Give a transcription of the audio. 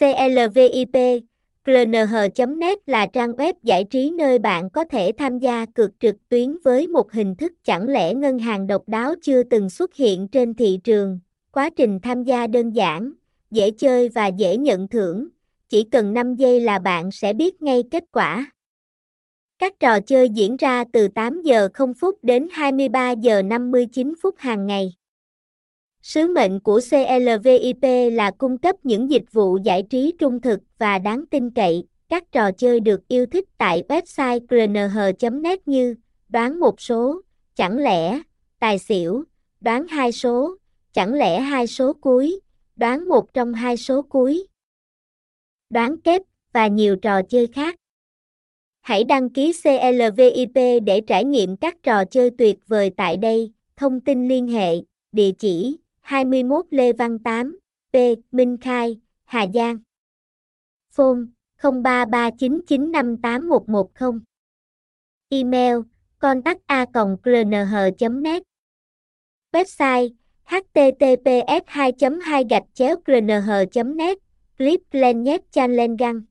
CLVIP, CLNH.net là trang web giải trí nơi bạn có thể tham gia cược trực tuyến với một hình thức chẳng lẽ ngân hàng độc đáo chưa từng xuất hiện trên thị trường. Quá trình tham gia đơn giản, dễ chơi và dễ nhận thưởng, chỉ cần 5 giây là bạn sẽ biết ngay kết quả. Các trò chơi diễn ra từ 8 giờ 0 phút đến 23 giờ 59 phút hàng ngày. Sứ mệnh của CLVIP là cung cấp những dịch vụ giải trí trung thực và đáng tin cậy. Các trò chơi được yêu thích tại website cnh.net như đoán một số, chẳng lẽ, tài xỉu, đoán hai số, chẳng lẽ hai số cuối, đoán một trong hai số cuối, đoán kép và nhiều trò chơi khác. Hãy đăng ký CLVIP để trải nghiệm các trò chơi tuyệt vời tại đây. Thông tin liên hệ, địa chỉ 21 Lê Văn 8, P. Minh Khai, Hà Giang. Phone 0339958110. Email contact a net Website https 2 2 gạch chéo net Clip lên nhét chan lên găng.